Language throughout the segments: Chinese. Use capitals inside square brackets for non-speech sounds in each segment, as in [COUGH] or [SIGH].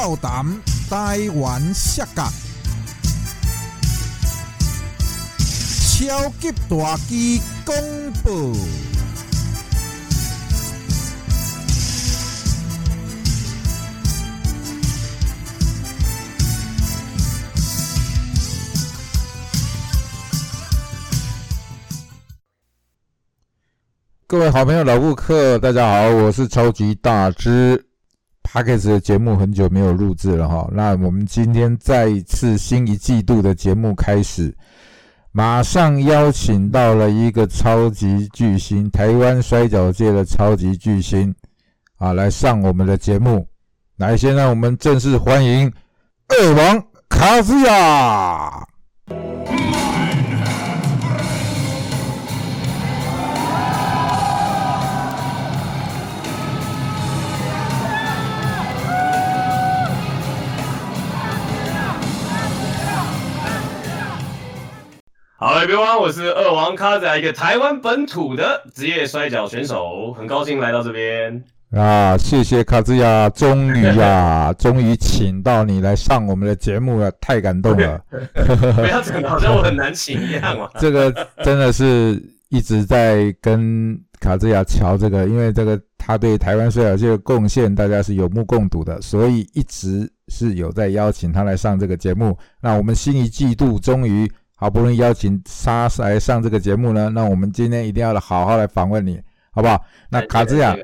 跳谈台湾摔角，超级大机公布。各位好朋友、老顾客，大家好，我是超级大只。P a c k e s 的节目很久没有录制了哈，那我们今天再一次新一季度的节目开始，马上邀请到了一个超级巨星，台湾摔跤界的超级巨星啊，来上我们的节目。来，先让我们正式欢迎二王卡斯亚。好，e e o n e 我是二王卡仔，一个台湾本土的职业摔跤选手，很高兴来到这边啊！谢谢卡兹亚，终于呀，[LAUGHS] 终于请到你来上我们的节目了，太感动了！[LAUGHS] 不要整的好像我很难请一样嘛。[LAUGHS] 这个真的是一直在跟卡兹亚瞧这个，因为这个他对台湾摔跤界的贡献，大家是有目共睹的，所以一直是有在邀请他来上这个节目。那我们新一季度终于。好不容易邀请沙来上这个节目呢，那我们今天一定要好好来访问你，好不好？那卡兹亚，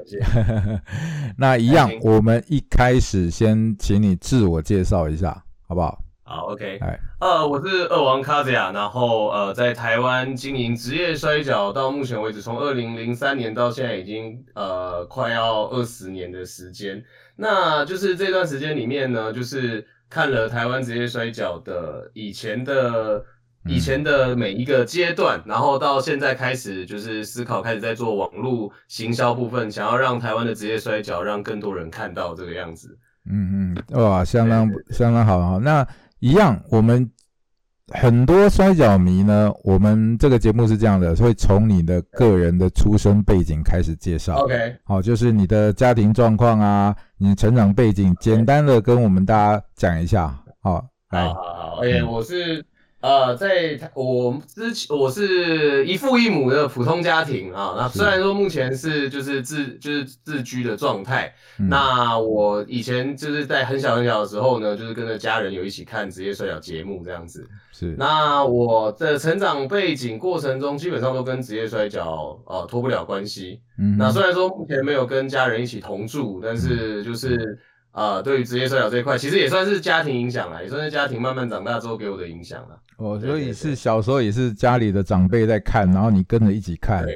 [LAUGHS] 那一样，我们一开始先请你自我介绍一下，好不好？好，OK，哎，呃，我是二王卡兹亚，然后呃，在台湾经营职业摔角，到目前为止，从二零零三年到现在，已经呃快要二十年的时间。那就是这段时间里面呢，就是看了台湾职业摔角的以前的。以前的每一个阶段，然后到现在开始就是思考，开始在做网络行销部分，想要让台湾的职业摔角让更多人看到这个样子。嗯嗯，哇，相当相当好哈。那一样，我们很多摔角迷呢，我们这个节目是这样的，会从你的个人的出生背景开始介绍。OK，好，就是你的家庭状况啊，你成长背景，简单的跟我们大家讲一下。好，来，好好好，哎，我是。呃，在我之前，我是一父一母的普通家庭啊。那虽然说目前是就是自就是自居的状态，那我以前就是在很小很小的时候呢，就是跟着家人有一起看职业摔跤节目这样子。是。那我的成长背景过程中，基本上都跟职业摔跤呃脱不了关系。嗯。那虽然说目前没有跟家人一起同住，但是就是。啊，对于职业摔跤这一块，其实也算是家庭影响啦，也算是家庭慢慢长大之后给我的影响了。哦，所以是小时候也是家里的长辈在看，然后你跟着一起看，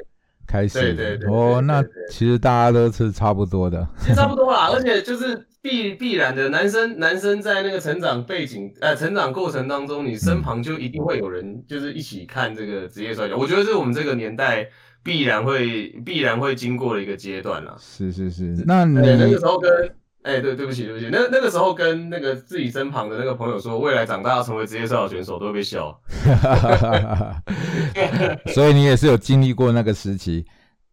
开始。对对对。哦，那其实大家都是差不多的。其实差不多啦，而且就是必必然的，男生男生在那个成长背景呃成长过程当中，你身旁就一定会有人就是一起看这个职业摔跤。我觉得是我们这个年代必然会必然会经过的一个阶段啦。是是是，那你那个时候跟。哎，对，对不起，对不起，那那个时候跟那个自己身旁的那个朋友说，未来长大要成为职业摔跤选手，都会被笑。[LAUGHS] 所以你也是有经历过那个时期。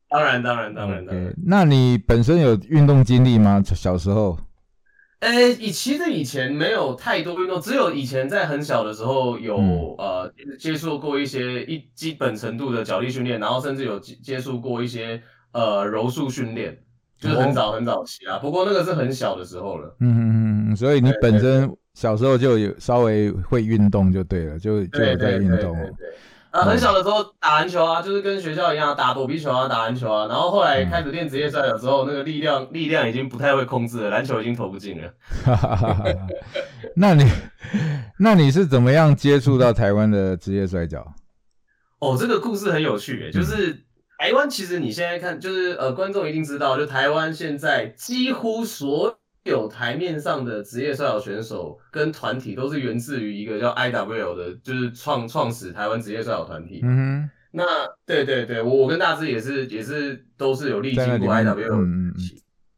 当然，当然，当然，当然。那你本身有运动经历吗？小时候？哎，以其实以前没有太多运动，只有以前在很小的时候有呃接触过一些一基本程度的脚力训练，然后甚至有接接触过一些呃柔术训练。就是很早很早期啊，不过那个是很小的时候了。嗯嗯嗯，所以你本身小时候就有稍微会运动就对了，就就有在运动。对，啊，很小的时候打篮球啊，就是跟学校一样打躲避球啊，打篮球啊。然后后来开始练职业摔跤之后，那个力量力量已经不太会控制了，篮球已经投不进了。[LAUGHS] 那你那你是怎么样接触到台湾的职业摔跤？哦，这个故事很有趣，就是。台湾其实你现在看，就是呃，观众一定知道，就台湾现在几乎所有台面上的职业摔跤选手跟团体，都是源自于一个叫 IWL 的，就是创创始台湾职业摔跤团体。嗯哼。那对对对，我我跟大志也是也是都是有历经过 IWL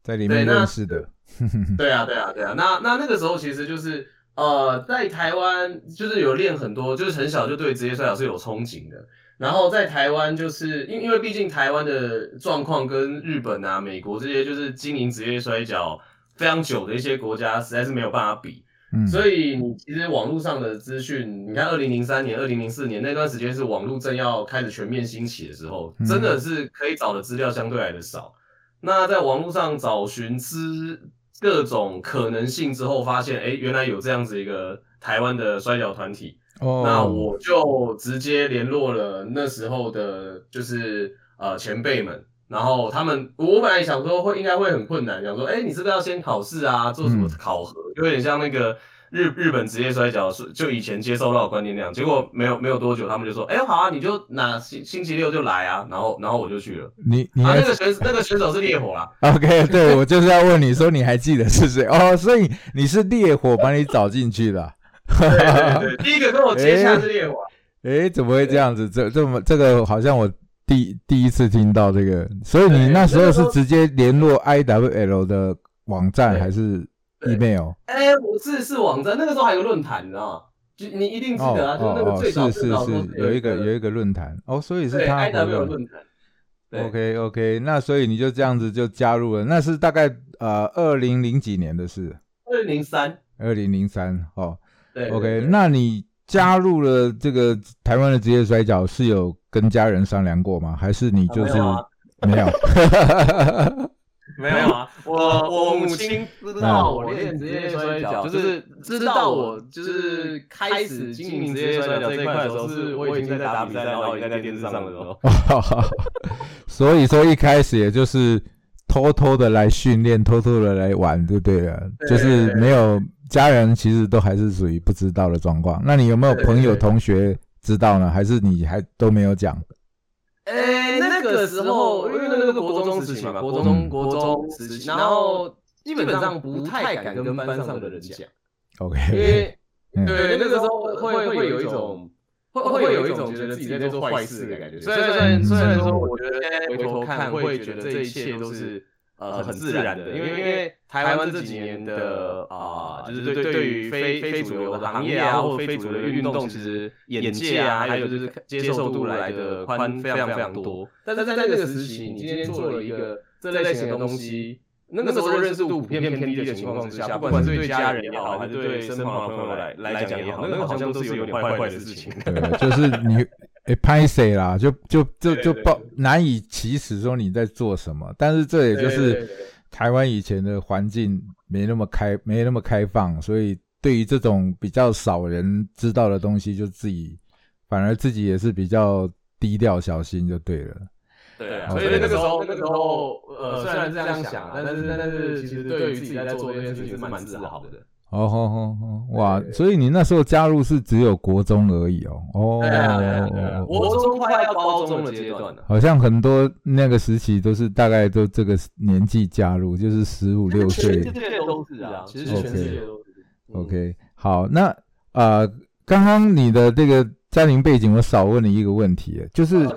在里面认识的。[LAUGHS] 对啊对啊对啊，那那那个时候其实就是呃，在台湾就是有练很多，就是很小就对职业摔跤是有憧憬的。然后在台湾，就是因因为毕竟台湾的状况跟日本啊、美国这些就是经营职业摔跤非常久的一些国家，实在是没有办法比。嗯，所以你其实网络上的资讯，你看二零零三年、二零零四年那段时间是网络正要开始全面兴起的时候，真的是可以找的资料相对来的少。那在网络上找寻资各种可能性之后，发现哎，原来有这样子一个台湾的摔跤团体。哦，那我就直接联络了那时候的，就是呃前辈们。然后他们，我本来想说会应该会很困难，想说，哎，你是不是要先考试啊，做什么考核，有点像那个日日本职业摔跤是就以前接受到的观念那样。结果没有没有多久，他们就说，哎，好啊，你就哪星星期六就来啊。然后然后我就去了。你你那个选那个选手是烈火啦。[LAUGHS] OK，对我就是要问你说你还记得是谁哦？所以你是烈火把你找进去的。对对对，[LAUGHS] 第一个跟我接洽是烈火。哎，怎么会这样子？这这么这个好像我。第第一次听到这个，所以你那时候是直接联络 I W L 的网站还是 email？哎，我是是网站，那个时候还有论坛，你知道吗？就你一定记得啊，就那个最早是是是有一个有一个论坛哦，所以是他 I W 论坛。OK OK，那所以你就这样子就加入了，那是大概呃二零零几年的事？二零零三。二零零三哦。对。OK，那你加入了这个台湾的职业摔角是有？跟家人商量过吗？还是你就是 [LAUGHS] 没有？没有啊！我 [LAUGHS] 我母亲知道我练职业摔角，就是知道我就是开始经营职业摔角这一块的时候，是我已经在打比赛，然后已经在电视上的时候。所以说一开始也就是偷偷的来训练，偷偷的来玩，就对了。就是没有家人，其实都还是属于不知道的状况。那你有没有朋友同学？知道呢，还是你还都没有讲？哎，那个时候因为那个国中时期嘛，国中国中时期，然后基本上不太敢跟班上的人讲。OK，因为对那个时候会会有一种会会有一种觉得自己在做坏事的感觉。虽然虽然虽然说，我觉得回头看会觉得这一切都是。呃，很自然的，因为因为台湾这几年的啊，就是对对于非非主流的行业啊，或非主流的运动，其实眼界啊，还有就是接受度来的宽非常非常多。但是在那个时期，你今天做了一个这类型的东西，那个时候认识度普遍偏低的情况之下，不管是对家人也好，还是对身旁的朋友来来讲也好，那个好像都是有点坏坏的事情。[LAUGHS] 对，就是你。哎，拍谁啦？就就就就报难以启齿说你在做什么，但是这也就是台湾以前的环境没那么开，没那么开放，所以对于这种比较少人知道的东西，就自己反而自己也是比较低调小心就对了。对啊，所以那个时候那个时候呃，虽然这样想，但是但是其实对于自己在做这件事情是蛮自豪的。哦吼吼吼！哇，所以你那时候加入是只有国中而已哦。哦，国中快要高中的阶段了。好像很多那个时期都是大概都这个年纪加入，就是十五六岁。全世界都是啊，其实全世界都是。OK，好，那呃，刚刚你的这个家庭背景，我少问你一个问题，就是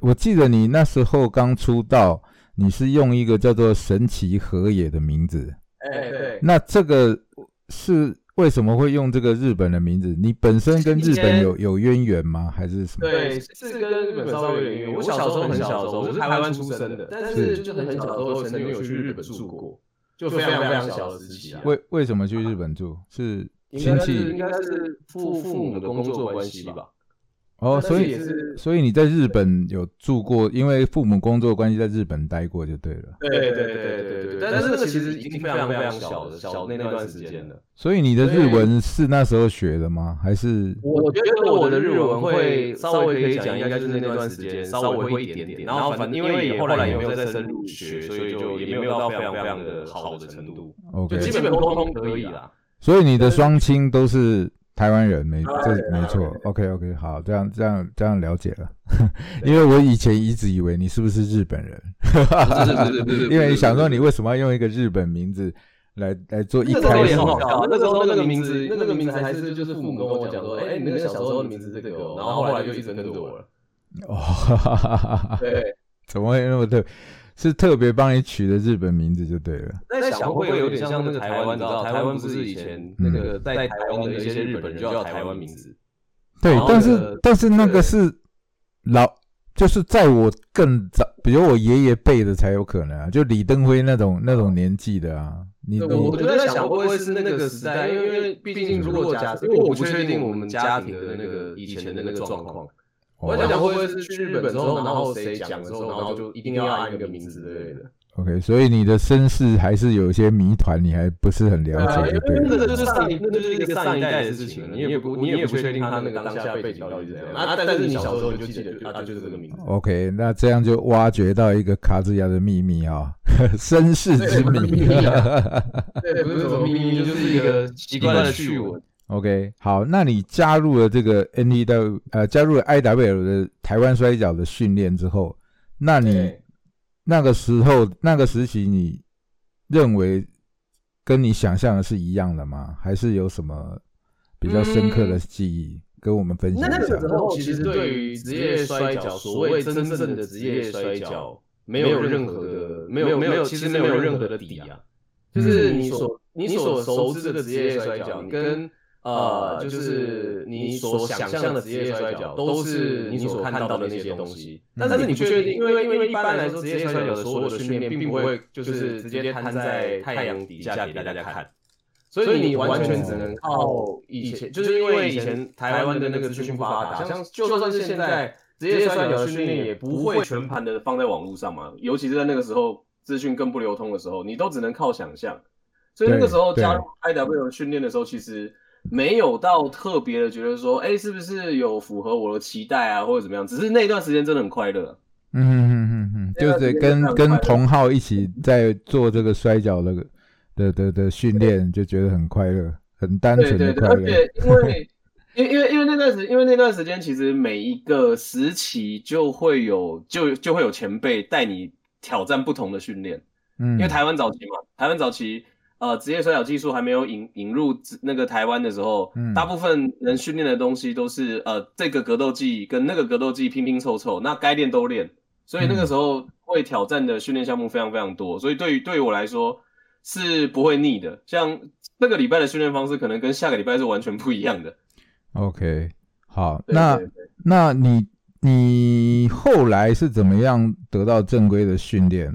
我记得你那时候刚出道，你是用一个叫做神奇和野的名字。哎，对。那这个。是为什么会用这个日本的名字？你本身跟日本有有渊源吗？还是什么？对，是跟日本稍微有渊源。我小时候很小的时候，我是台湾出生的，但是就是很小的时候曾经有去日本住过，就非常非常小的时期啊。为为什么去日本住？是亲戚？应该是父父母的工作关系吧。哦，所以所以你在日本有住过，因为父母工作关系在日本待过就对了。对对对对对对。但是那个其实已经非常非常小的小那段时间了。所以你的日文是那时候学的吗？还是？我觉得我的日文会稍微可以讲，应该就是那段时间稍微会一点点。然后反正因为也后来也没有再深入学，所以就也没有到非常非常的好的程度。OK，基本沟通可以啦。所以你的双亲都是。台湾人没这没错，OK OK，好，这样这样这样了解了，[LAUGHS] 因为我以前一直以为你是不是日本人，[LAUGHS] 因为想说你为什么要用一个日本名字来来做一开始？那时候那个名字，那个名字还是就是父母跟我讲说，哎，你那个小时候的名字这个，然后后来就一直跟着我了。哦，[LAUGHS] 对，怎么会那么特？是特别帮你取的日本名字就对了。在想会有点像那个台湾，你知道台湾不是以前那个在台湾的一些日本人叫台湾名字。对，但是但是那个是老，就是在我更早，比如我爷爷辈的才有可能啊，就李登辉那种那种年纪的啊，你对，我我就在想会不会是那个时代，因为因为毕竟如果假设，因为我不确定我们家庭的那个以前的那个状况，我在想会不会是去日本之后，然后谁讲之后，然后就一定要按一个名字之类的。OK，所以你的身世还是有一些谜团，你还不是很了解，就对因为那。个就是上一，那就是一个上一代的事情，你也不你也不确定他那个当下背景到底是怎样啊，但是你小时候你就记得啊，就是这个名字。OK，那这样就挖掘到一个卡兹亚的秘密啊、[LAUGHS] 身世之谜。秘密啊 [LAUGHS] 对，不是什么秘密，就是一个奇怪的趣闻。OK，好，那你加入了这个 NTW 呃，加入了 IWL 的台湾摔角的训练之后，那你那个时候那个时期，你认为跟你想象的是一样的吗？还是有什么比较深刻的记忆、跟我们分享一下那个时？候其实对于职业摔跤，所谓真正的职业摔跤，没有任何的，没有没有，其实没有任何的底啊。就是你所你所熟知的职业摔跤，跟呃，就是你所想象的职业摔跤，都是你所看到的那些东西。但是你不确定，因为因为一般来说，职业摔跤的所有的训练并不会就是直接摊在太阳底下给大家看。所以你完全只能靠以前，就是因为以前台湾的那个资讯不发达，像就算是现在职业摔跤的训练也不会全盘的放在网络上嘛，尤其是在那个时候资讯更不流通的时候，你都只能靠想象。所以那个时候加入 IW 训练的时候，其实没有到特别的觉得说，哎，是不是有符合我的期待啊，或者怎么样？只是那段时间真的很快乐。嗯嗯嗯嗯嗯，就是跟跟同好一起在做这个摔跤的的的的训练，就觉得很快乐，很单纯的快乐。对对对因为因因为因为那段时因为那段时间，其实每一个时期就会有就就会有前辈带你挑战不同的训练。嗯，因为台湾早期嘛，台湾早期呃职业摔跤技术还没有引引入那个台湾的时候，嗯大部分人训练的东西都是呃这个格斗技跟那个格斗技拼拼凑凑，那该练都练，所以那个时候会挑战的训练项目非常非常多，所以对于对于我来说是不会腻的。像那个礼拜的训练方式，可能跟下个礼拜是完全不一样的。OK，好，对那那你你后来是怎么样得到正规的训练？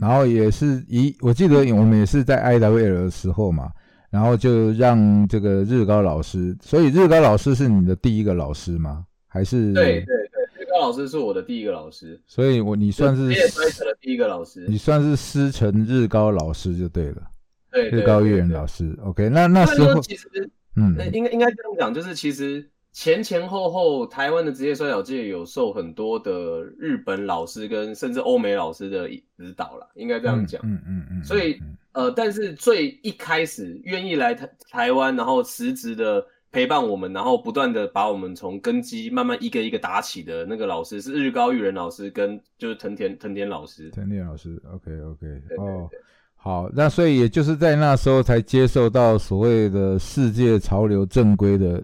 然后也是一，我记得我们也是在 IWL 的时候嘛，然后就让这个日高老师，所以日高老师是你的第一个老师吗？还是对对对，日高老师是我的第一个老师，所以我你算是职业摔跤的第一个老师。你算是师承日高老师就对了，对，对日高育人。老师。OK，那那时候其实嗯那，应该应该这样讲，就是其实前前后后，台湾的职业摔角界有受很多的日本老师跟甚至欧美老师的指导啦，应该这样讲。嗯嗯嗯，所以嗯呃，但是最一开始愿意来台台湾，然后辞职的陪伴我们，然后不断的把我们从根基慢慢一个一个打起的那个老师是日高育人老师跟就是藤田藤田老师。藤田老师，OK OK，对对哦，好，那所以也就是在那时候才接受到所谓的世界潮流正规的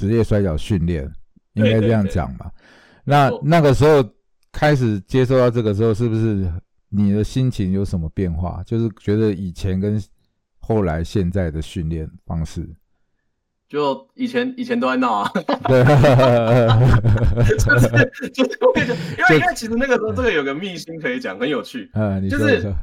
职业摔跤训练，应该这样讲吧？那那个时候开始接受到这个时候，是不是你的心情有什么变化？就是觉得以前跟后来现在的训练方式，就以前以前都在闹啊，对，[LAUGHS] 就是就是我跟你讲，因为因为其实那个时候这个有个秘辛可以讲，很有趣。就是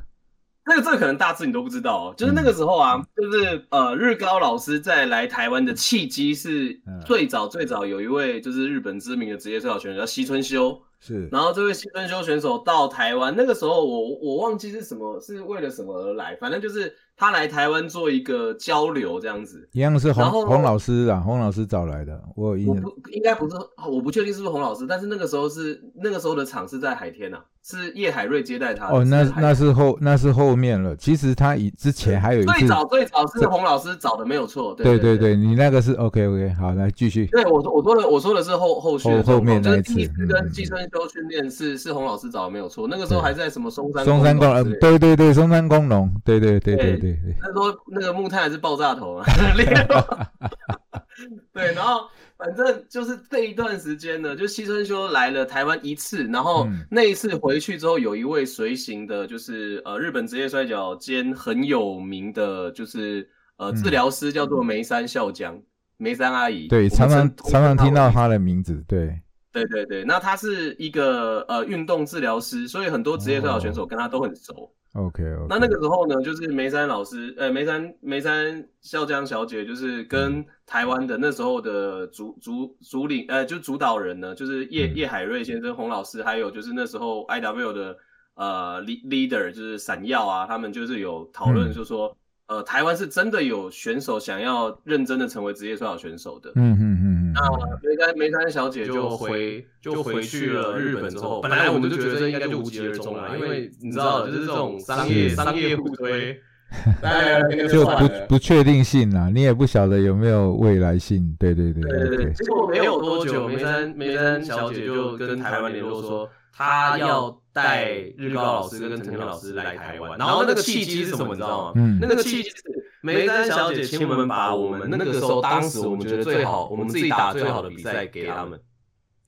那个这个可能大致你都不知道哦，就是那个时候啊，就是呃日高老师在来台湾的契机是嗯。最早最早有一位就是日本知名的职业摔跤选手叫西村修，是。然后这位西村修选手到台湾，那个时候我我忘记是什么是为了什么而来，反正就是他来台湾做一个交流这样子。一样是洪洪老师啊，洪老师找来的，我有印象。我不应该不是，我不确定是不是洪老师，但是那个时候是那个时候的场是在海天啊、是叶海瑞接待他的。哦，那那是后那是后面了。其实他以之前还有一次最，早最早是洪老师找的，没有错。对对对对，你那个是 OK OK，好，来继续。对，我说我说的我说的是后后续后后面状况那一次就是第一次嗯跟季春修训练是是洪老师找的没有错，那个时候还在什么松山松山工对对对，松山工农，对对对对对对对，那时候那个木炭还是爆炸头啊，[LAUGHS] [LAUGHS] 对，然后反正就是这一段时间呢，就西村修来了台湾一次，然后嗯。那一次回去之后，有一位随行的，就是呃日本职业摔跤间很有名的，就是呃嗯。治疗师叫做梅山孝江，梅山阿姨，对，常常常常听到。我们称他的名字，对，对对对，那他是一个呃运动治疗师，所以很多职业摔跤选手跟他都很熟。OK。那那个时候呢，就是梅山老师，呃，梅山梅山笑江小姐，就是跟台湾的那时候的主主主领，呃，就主导人呢，就是叶叶海瑞先生、洪老师，还有就是那时候 IW 的呃 leader，就是闪耀啊，他们就是有讨论，就说。呃，台湾是真的有选手想要认真的成为职业摔跤选手的。嗯嗯嗯嗯。那梅山梅山小姐就回就回去了日本之后，本来我们就觉得这应该就无疾而终了，因为你知道，就是这种商业商业互推，[LAUGHS] 就不不确定性啦，你也不晓得有没有未来性。对对对对对。结果没有多久，梅山梅山小姐就跟台湾联络说，她要。带日高老师跟陈天老师来台湾，然后那个契机是什么，你知道吗？嗯，那个契机是梅丹小姐请我们把我们那个时候当时我们觉得最好，我们自己打最好的比赛给他们。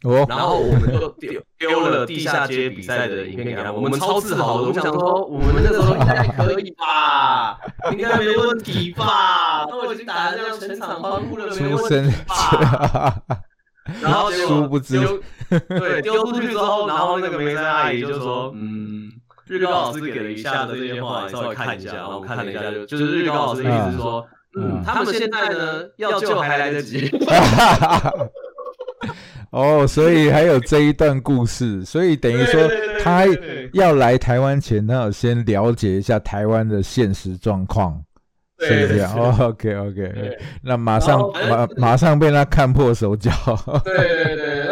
哦，然后我们就丢丢了地下街比赛的影片给他们，我们超自豪的，我们想说我们那个时候应该可以吧，[LAUGHS] 应该没问题吧，都已经打的这样全场欢呼了，没问题吧？[LAUGHS] 然后殊不知，[LAUGHS] 对，丢出去之后，然后那个梅山阿姨就说：“嗯，日高老师给了一下的这些话，稍微看一下。”然后看了一下，就就是日高老师的意思是说：“嗯，他们现在呢要救还来得及。”哦，所以还有这一段故事，所以等于说他要来台湾前，他要先了解一下台湾的现实状况。是这样，OK OK，那马上马马上被他看破手脚。对 [LAUGHS] 对对，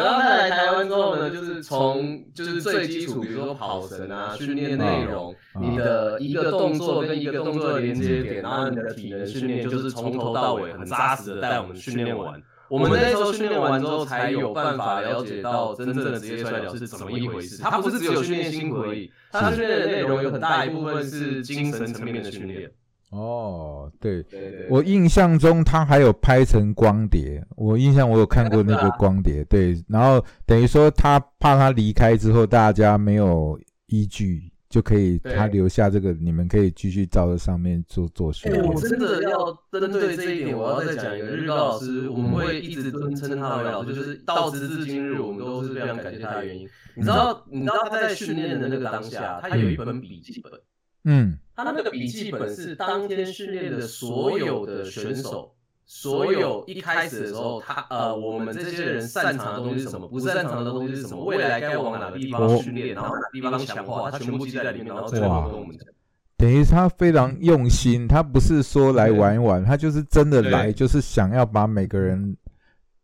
就是从就是最基础，比如说跑绳啊，训练内容，你的一个动作跟一个动作的连接点，然后你的体能训练，就是从头到尾很扎实的带我们训练完。我们那时候训练完之后，才有办法了解到真正的职业摔跤是怎么一回事。它不是只有训练心骨而已，它训练的内容有很大一部分是精神层面的训练。哦，对，我印象中他还有拍成光碟，我印象我有看过那个光碟，对，然后等于说他怕他离开之后大家没有依据，就可以他留下这个，你们可以继续照着上面做做训练。我真的要针对这一点，我要再讲一个日高老师，我们会一直尊称他为老师，就是到直至今日，我们都是非常感谢他的原因。你知道，你知道他在训练的那个当下，他有一本笔记本。嗯，他那个笔记本是当天训练的所有的选手，所有一开始的时候，他呃，我们这些人擅长的东西是什么，不擅长的东西是什么，未来该往哪个地方训练，然后哪个地方强化，他全部记在里面，然后最后跟我们讲。等于他非常用心，他不是说来玩一玩，他就是真的来，就是想要把每个人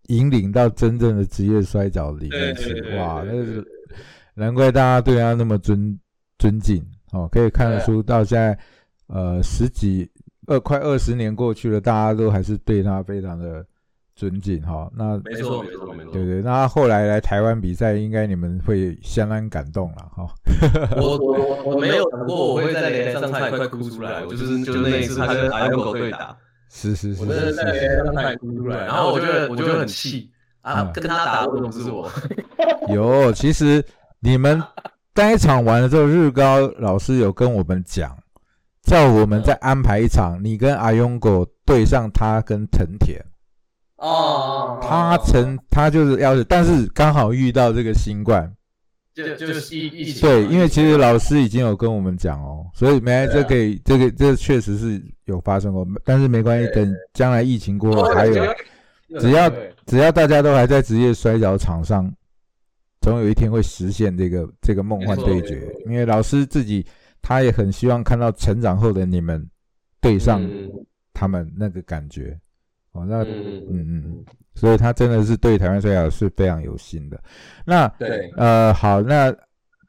引领到真正的职业摔角里面去。哇，那是难怪大家对他那么尊尊敬。哦，可以看得出，到现在，呃，十几二快二十年过去了，大家都还是对他非常的尊敬。哈，那没错没错没错，对对。那他后来来台湾比赛，应该你们会相当感动了，[LAUGHS] 哈。我我我我没有想过我会在擂台上快快哭出来，我就是就是那一次他跟阿勇狗对打，是是是，我真的在擂台上快哭出来，然后我觉得我就很气啊，跟他打为什么不是我？有，其实你们。该场完了之后，日高老师有跟我们讲，叫我们再安排一场，你跟阿勇狗对上他跟藤田。哦，他曾他就是要，但是刚好遇到这个新冠，就就是疫疫情。对，因为其实老师已经有跟我们讲哦，所以没这可以，这个这确实是有发生过，但是没关系，等将来疫情过后还有，只要只要大家都还在职业摔跤场上。总有一天会实现这个这个梦幻对决，因为老师自己他也很希望看到成长后的你们对上他们那个感觉哦，那嗯嗯嗯，所以他真的是对台湾摔跤是非常有心的。那对呃好，那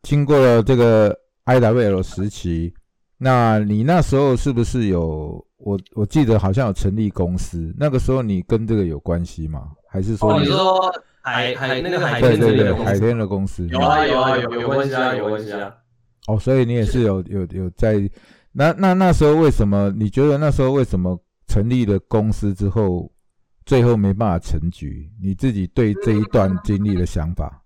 经过了这个 IWL 时期，那你那时候是不是有我我记得好像有成立公司？那个时候你跟这个有关系吗？还是说你说？海海那个海天对对海天的公司有啊有啊有有关系啊有关系啊哦，所以你也是有有有在那那那时候为什么你觉得那时候为什么成立了公司之后最后没办法成局？你自己对这一段经历的想法？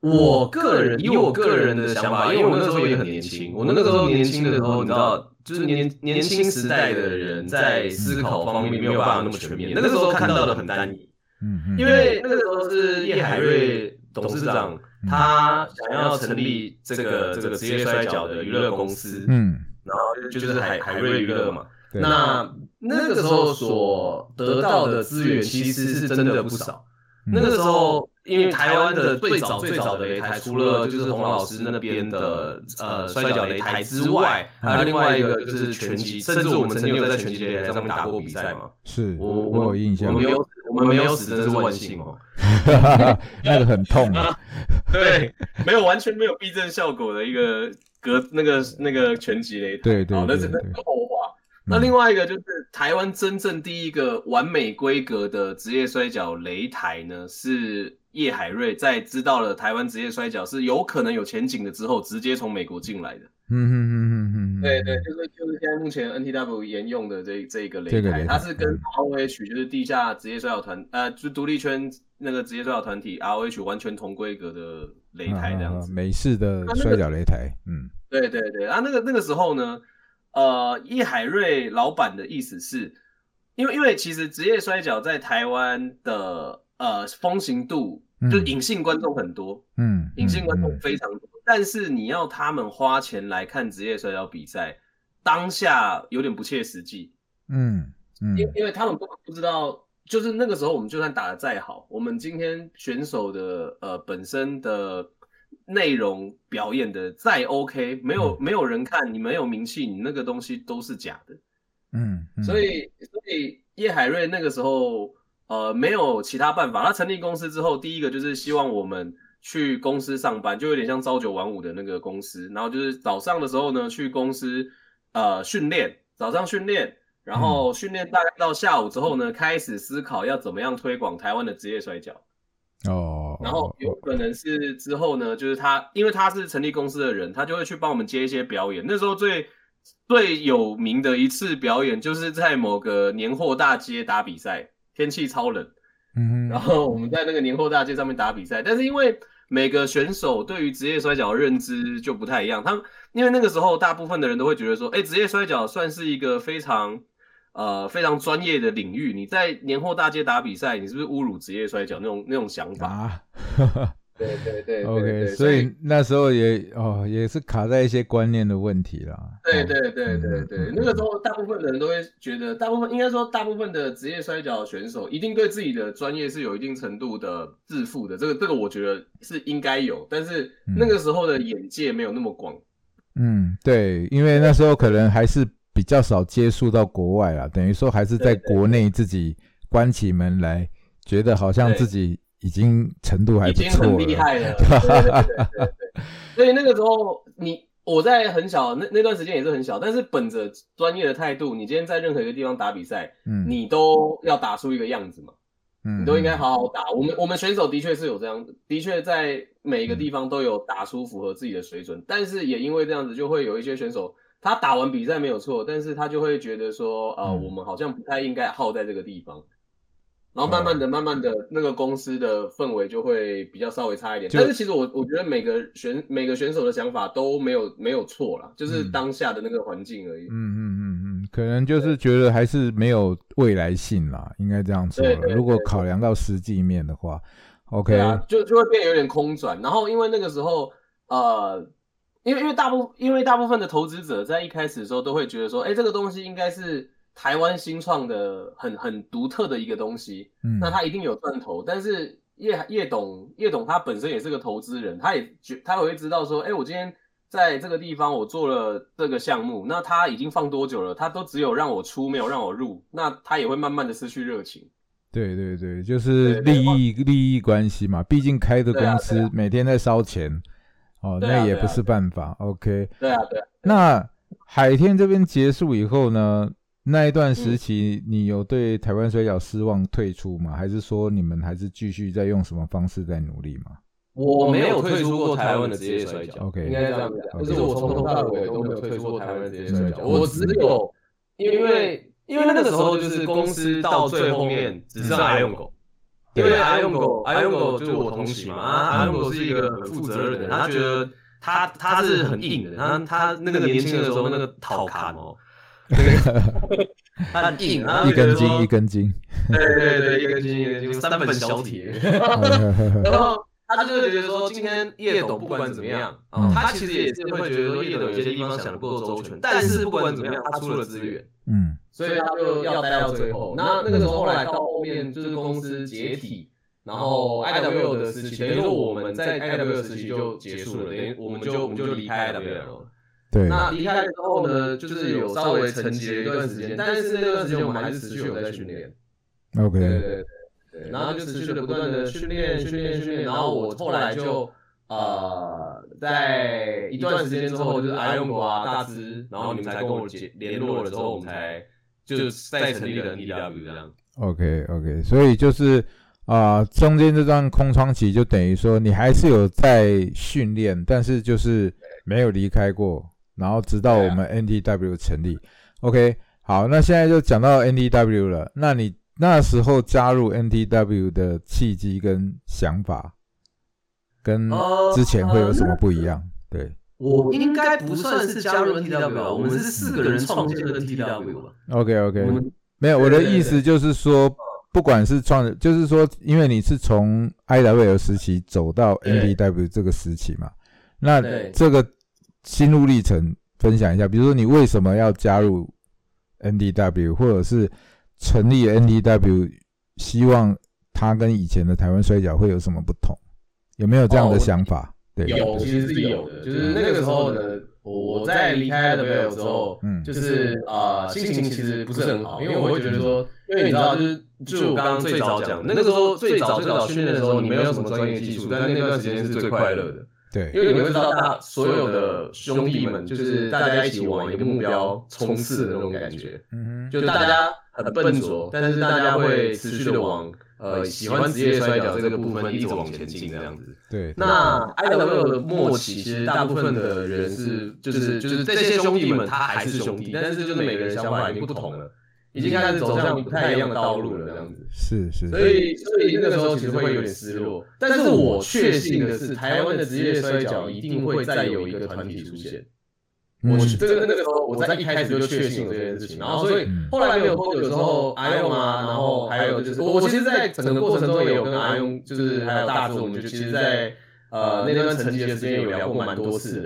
我个人以我个人的想法，因为我那时候也很年轻，我那个时候年轻的时候，你知道，就是年年轻时代的人在思考方面没有办法那么全面，那个时候看到的很单一。嗯，因为那个时候是叶海瑞董事长他想要成立这个这个职业摔角的娱乐公司，嗯，然后就是海海瑞娱乐嘛。那那个时候所得到的资源其实是真的不少。嗯。那个时候，因为台湾的最早最早的擂台，除了就是洪老师那边的呃摔跤擂台之外，还有另外一个就是拳击，甚至我们曾经有在拳击擂台上面打过比赛嘛。是我我有印象。我，们没有我们没有死，真是万幸哦。[LAUGHS] 那个很痛啊，[LAUGHS] 对，没有完全没有避震效果的一个隔那个那个拳击擂台，对对好，那是对对那是后话。那另外一个就是台湾真正第一个完美规格的职业摔角擂台呢，是叶海瑞在知道了台湾职业摔角是有可能有前景的之后，直接从美国进来的。嗯嗯嗯嗯嗯，对对，就是就是现在目前 NTW 沿用的这这个这个擂台，它是跟嗯。ROH 就是地下职业摔跤团呃，就是独立圈那个职业摔跤团体 ROH 完全同规格的擂台这样子。啊美式的摔跤擂台，嗯。对对对，啊，那个那个时候呢，呃，叶海瑞老板的意思是，因为因为其实职业摔跤在台湾的呃风行度，嗯。就是隐性观众很多，嗯，隐性观众嗯。非常多，但是你要他们花钱来看职业摔跤比赛，当下有点不切实际，嗯嗯。因因为他们根本不知道，就是那个时候我们就算打得再好，我们今天选手的呃本身的内容表演的再 OK，没有、没有人看，你没有名气，你那个东西都是假的。嗯嗯，所以所以叶海瑞那个时候呃没有其他办法，他成立公司之后，第一个就是希望我们去公司上班，就有点像朝九晚五的那个公司，然后就是早上的时候呢去公司呃训练，早上训练。然后训练大概到下午之后呢，开始思考要怎么样推广台湾的职业摔跤。哦，然后有可能是之后呢，就是他，因为他是成立公司的人，他就会去帮我们接一些表演。那时候最最有名的一次表演，就是在某个年货大街打比赛，天气超冷，嗯然后我们在那个年货大街上面打比赛。但是因为每个选手对于职业摔角的认知就不太一样，他们因为那个时候大部分的人都会觉得说，哎，职业摔角算是一个非常呃非常专业的领域，你在年货大街打比赛，你是不是侮辱职业摔角那种那种想法？啊 [LAUGHS] 对对对，OK，所以那时候也哦也是卡在一些观念的问题啦。哦对对对对对嗯，那个时候大部分的人都会觉得，大部分应该说大部分的职业摔跤选手一定对自己的专业是有一定程度的自负的，这个这个我觉得是应该有，但是那个时候的眼界没有那么广。嗯，对，因为那时候可能还是比较少接触到国外啦，等于说还是在国内自己关起门来，觉得好像自己已经程度还已经不错了。很厉害了，[LAUGHS] 对对对。所以那个时候你我在很小那那段时间也是很小，但是本着专业的态度，你今天在任何一个地方打比赛，嗯，你都要打出一个样子嘛。嗯你都应该好好打。我们我们选手的确是有这样，的确在每一个地方都有打出符合自己的水准，但是也因为这样子，就会有一些选手他打完比赛没有错，但是他就会觉得说，呃，嗯我们好像不太应该耗在这个地方。然后慢慢的、慢慢的，那个公司的氛围就会比较稍微差一点。但是其实我我觉得每个选每个选手的想法都没有没有错啦，就是嗯当下的那个环境而已。嗯嗯嗯嗯，可能就是觉得还是没有未来性啦，应该这样说了。如果考量到实际面的话，OK，啊，就就会变得有点空转。然后因为那个时候，呃，因为因为大部因为大部分的投资者在一开始的时候都会觉得说，哎，这个东西应该是台湾新创的很很独特的一个东西，嗯，那他一定有赚头。但是叶叶董叶董他本身也是个投资人，他也觉他也会知道说，哎，我今天。在这个地方，我做了这个项目，那他已经放多久了？他都只有让我出，没有让我入，那他也会慢慢的失去热情。对对对，就是利益利益关系嘛，毕竟开的公司每天在烧钱，哦，那也不是办法。OK，对啊，对啊。那海天这边结束以后呢？那一段嗯时期，你有对台湾水饺失望退出吗？还是说你们还是继续在用什么方式在努力吗？我没有退出过台湾的职业摔跤 OK 应该这样讲就是我从头到尾都没有退出过台湾的职业摔跤，我只有因为因为那个时候就是公司到最后面只剩阿用狗，因为阿用狗阿用狗就是我同期嘛，啊阿用狗是一个很负责任的人，他觉得他他是很硬的，他他那个年轻的时候那个讨卡哦，很硬，[LAUGHS] 然后一根筋，一根筋。对对对，一根筋一根筋，三本小铁。[LAUGHS] 然后他就会觉得说，今天叶董不管怎么样啊，他其实也是会觉得说，叶董有些地方想的不够周全，但是不管怎么样，他出了资源，嗯，所以他就要待到最后。那那个时候后来到后面就是公司解体，然后 I W 的时期，等于说我们在 I W 时期就结束了，等于我们就我们就离开 I W 了。对，那离开之后呢，就是有稍微沉寂了一段时间，但是那段时间我们还是持续有在训练。OK，对对对对，然后就持续的不断的训练训练训练，然后我后来就呃，在一段时间之后，就是阿勇国啊大师，然后你们才跟我联联络了之后，我们才就再成立了 NDW 这样。OK OK，所以就是啊，中间这段空窗期就等于说你还是有在训练，但是就是没有离开过。然后直到我们 NTW 成立，OK，好，那现在就讲到 NTW 了。那你那时候加入 NTW 的契机跟想法，跟之前会有什么不一样？对，我应该不算是加入 NTW，我们是四个人创建的 NTW 吧？OK OK，没有，我的意思就是说，不管是创，就是说，因为你是从 IW 时期走到 NTW 这个时期嘛，那这个。心路历程分享一下，比如说你为什么要加入 NDW，或者是成立 NDW，希望它跟以前的台湾摔角会有什么不同？有没有这样的想法？对，有，其实是有的。就是那个时候呢，我在离开 NDW 之后，嗯，就是啊，心情其实不是很好，因为我会觉得说，因为你知道，就是就我刚刚最早讲，那个时候最早最早训练的时候，你没有什么专业技术，但是那段时间是最快乐的。对，因为你会知道，大所有的兄弟们就是大家一起往一个目标冲刺的那种感觉。嗯哼，就大家很笨拙，但是大家会持续的往呃喜欢职业摔跤这个部分一直往前进这样子。对，那 IW 的末期，其实大部分的人是就是就是这些兄弟们他还是兄弟，但是就是每个人想法已经不同了。已经开始走向不太一样的道路了，这样子是是，所以所以那个时候其实会有点失落。但是我确信的是，台湾的职业摔跤一定会再有一个团体出现。我这个那个时候我在一开始就确信了这件事情，然后所以后来没有多久之后，阿勇啊，然后还有就是我其实，在整个过程中也有跟阿勇，就是还有大志，我们就其实，在呃那段成绩的时间有聊过蛮多次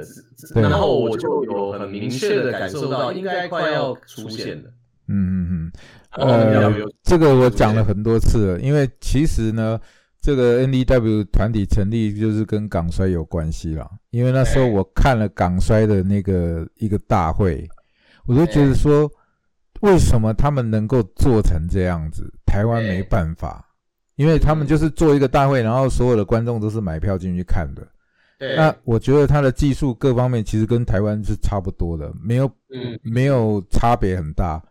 的，然后我就有很明确的感受到，应该快要出现了。嗯嗯嗯，呃，这个我讲了很多次了，因为其实呢，这个 NDW 团体成立就是跟港衰有关系啦。因为那时候我看了港衰的那个一个大会，我就觉得说，为什么他们能够做成这样子，台湾没办法？因为他们就是做一个大会，然后所有的观众都是买票进去看的。那我觉得他的技术各方面其实跟台湾是差不多的，没有，没有差别很大。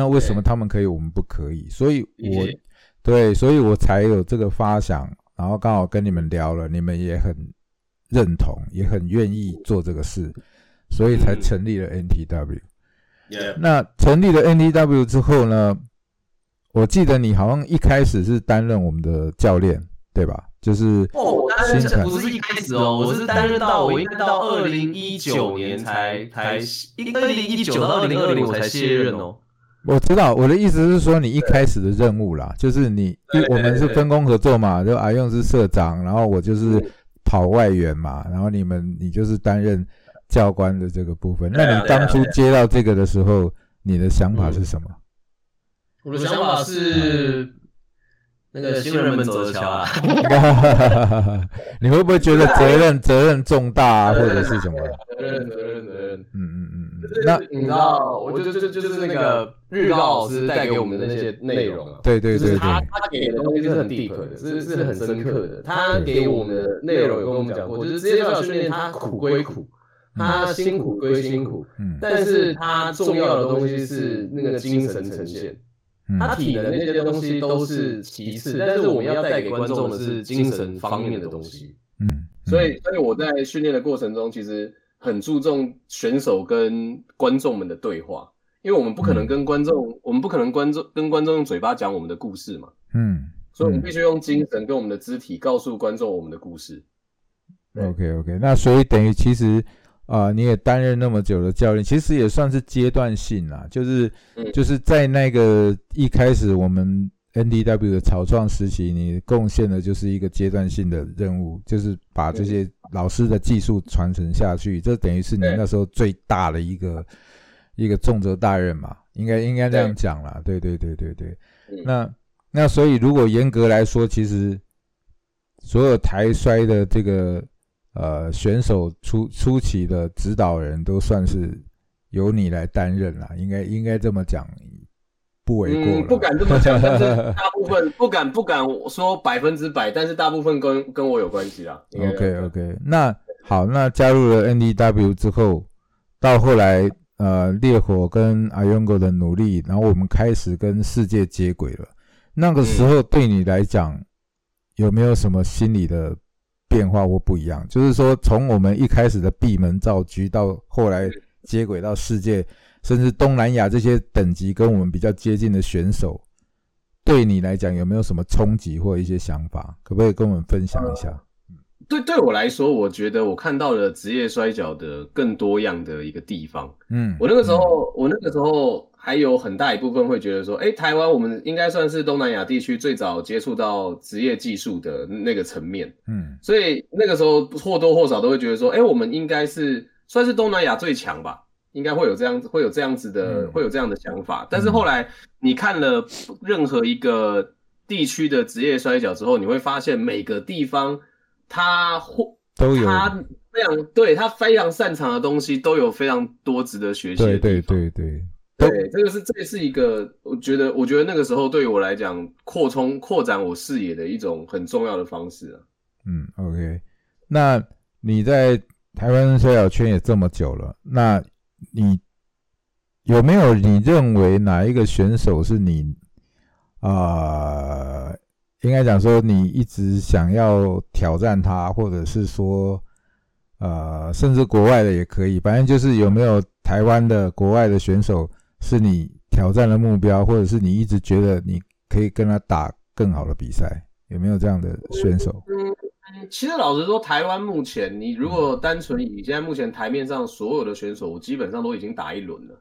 那为什么他们可以，我们不可以？所以，我对，所以我才有这个发想，然后刚好跟你们聊了，你们也很认同，也很愿意做这个事，所以才成立了 NTW。那成立了 NTW 之后呢？我记得你好像一开始是担任我们的教练，对吧？就是哦，担任不是一开始哦，我是担任到我应该到二零一九年才才一二零一九到二零二零我才卸任哦。我知道我的意思是说，你一开始的任务啦，就是你，我们是分工合作嘛，就阿用是社长，然后我就是跑外援嘛，然后你们你就是担任教官的这个部分。那你当初接到这个的时候，你的想法是什么？我的想法是。那个新人们走着瞧啊！[LAUGHS] 你会不会觉得责任责任重大啊，或者是什么？责任责任责任，嗯嗯嗯嗯。那你知道，我就就就是那个日高老师带给我们的那些内容啊，对对对对，他他给的东西是很 deep 的，是是很深刻的。他给我们的内容有跟我们讲过，就是职业摔训练，他苦归苦，他辛苦归辛苦，嗯，但是他重要的东西是那个精神呈现。他体能那些东西都是其次，但是我们要带给观众的是精神方面的东西。嗯，所以所以我在训练的过程中，其实很注重选手跟观众们的对话，因为我们不可能跟观众，我们不可能观众跟观众用嘴巴讲我们的故事嘛。嗯，所以我们必须用精神跟我们的肢体告诉观众我们的故事。OK OK，那所以等于其实。啊，你也担任那么久的教练，其实也算是阶段性啦，就是就是在那个一开始我们 NDW 的草创时期，你贡献的就是一个阶段性的任务，就是把这些老师的技术传承下去，这等于是你那时候最大的一个一个重责大任嘛，应该应该这样讲啦。对对对对对，那那所以如果严格来说，其实所有台摔的这个呃选手初初期的指导人都算是由你来担任了，应该应该这么讲。不为过，不敢这么讲，但是 [LAUGHS] 大部分不敢不敢说百分之百，但是大部分跟跟我有关系啦。OK OK，那好，那加入了 NDW 之后，到后来呃烈火跟阿 g o 的努力，然后我们开始跟世界接轨了。那个时候对你来讲有没有什么心理的变化或不一样？就是说从我们一开始的闭门造车，到后来接轨到世界。甚至东南亚这些等级跟我们比较接近的选手，对你来讲有没有什么冲击或一些想法？可不可以跟我们分享一下？对，对我来说，我觉得我看到了职业摔角的更多样的一个地方。嗯，我那个时候，我那个时候还有很大一部分会觉得说，哎，台湾我们应该算是东南亚地区最早接触到职业技术的那个层面。嗯，所以那个时候或多或少都会觉得说，哎，我们应该是算是东南亚最强吧。应该会有这样子，会有这样子的，会有这样的想法。但是后来你看了任何一个地区的职业摔跤之后，你会发现每个地方它或都有他非常对他非常擅长的东西，都有非常多值得学习的地方。对对对对对，这个是这是一个我觉得，我觉得那个时候对于我来讲，扩充扩展我视野的一种很重要的方式啊。嗯，OK，那你在台湾摔跤圈也这么久了，那你有没有你认为哪一个选手是你啊？应该讲说你一直想要挑战他，或者是说呃，甚至国外的也可以。反正就是有没有台湾的、国外的选手是你挑战的目标，或者是你一直觉得你可以跟他打更好的比赛？有没有这样的选手？嗯其实老实说，台湾目前你如果单纯以现在目前台面上所有的选手，我基本上都已经打一轮了，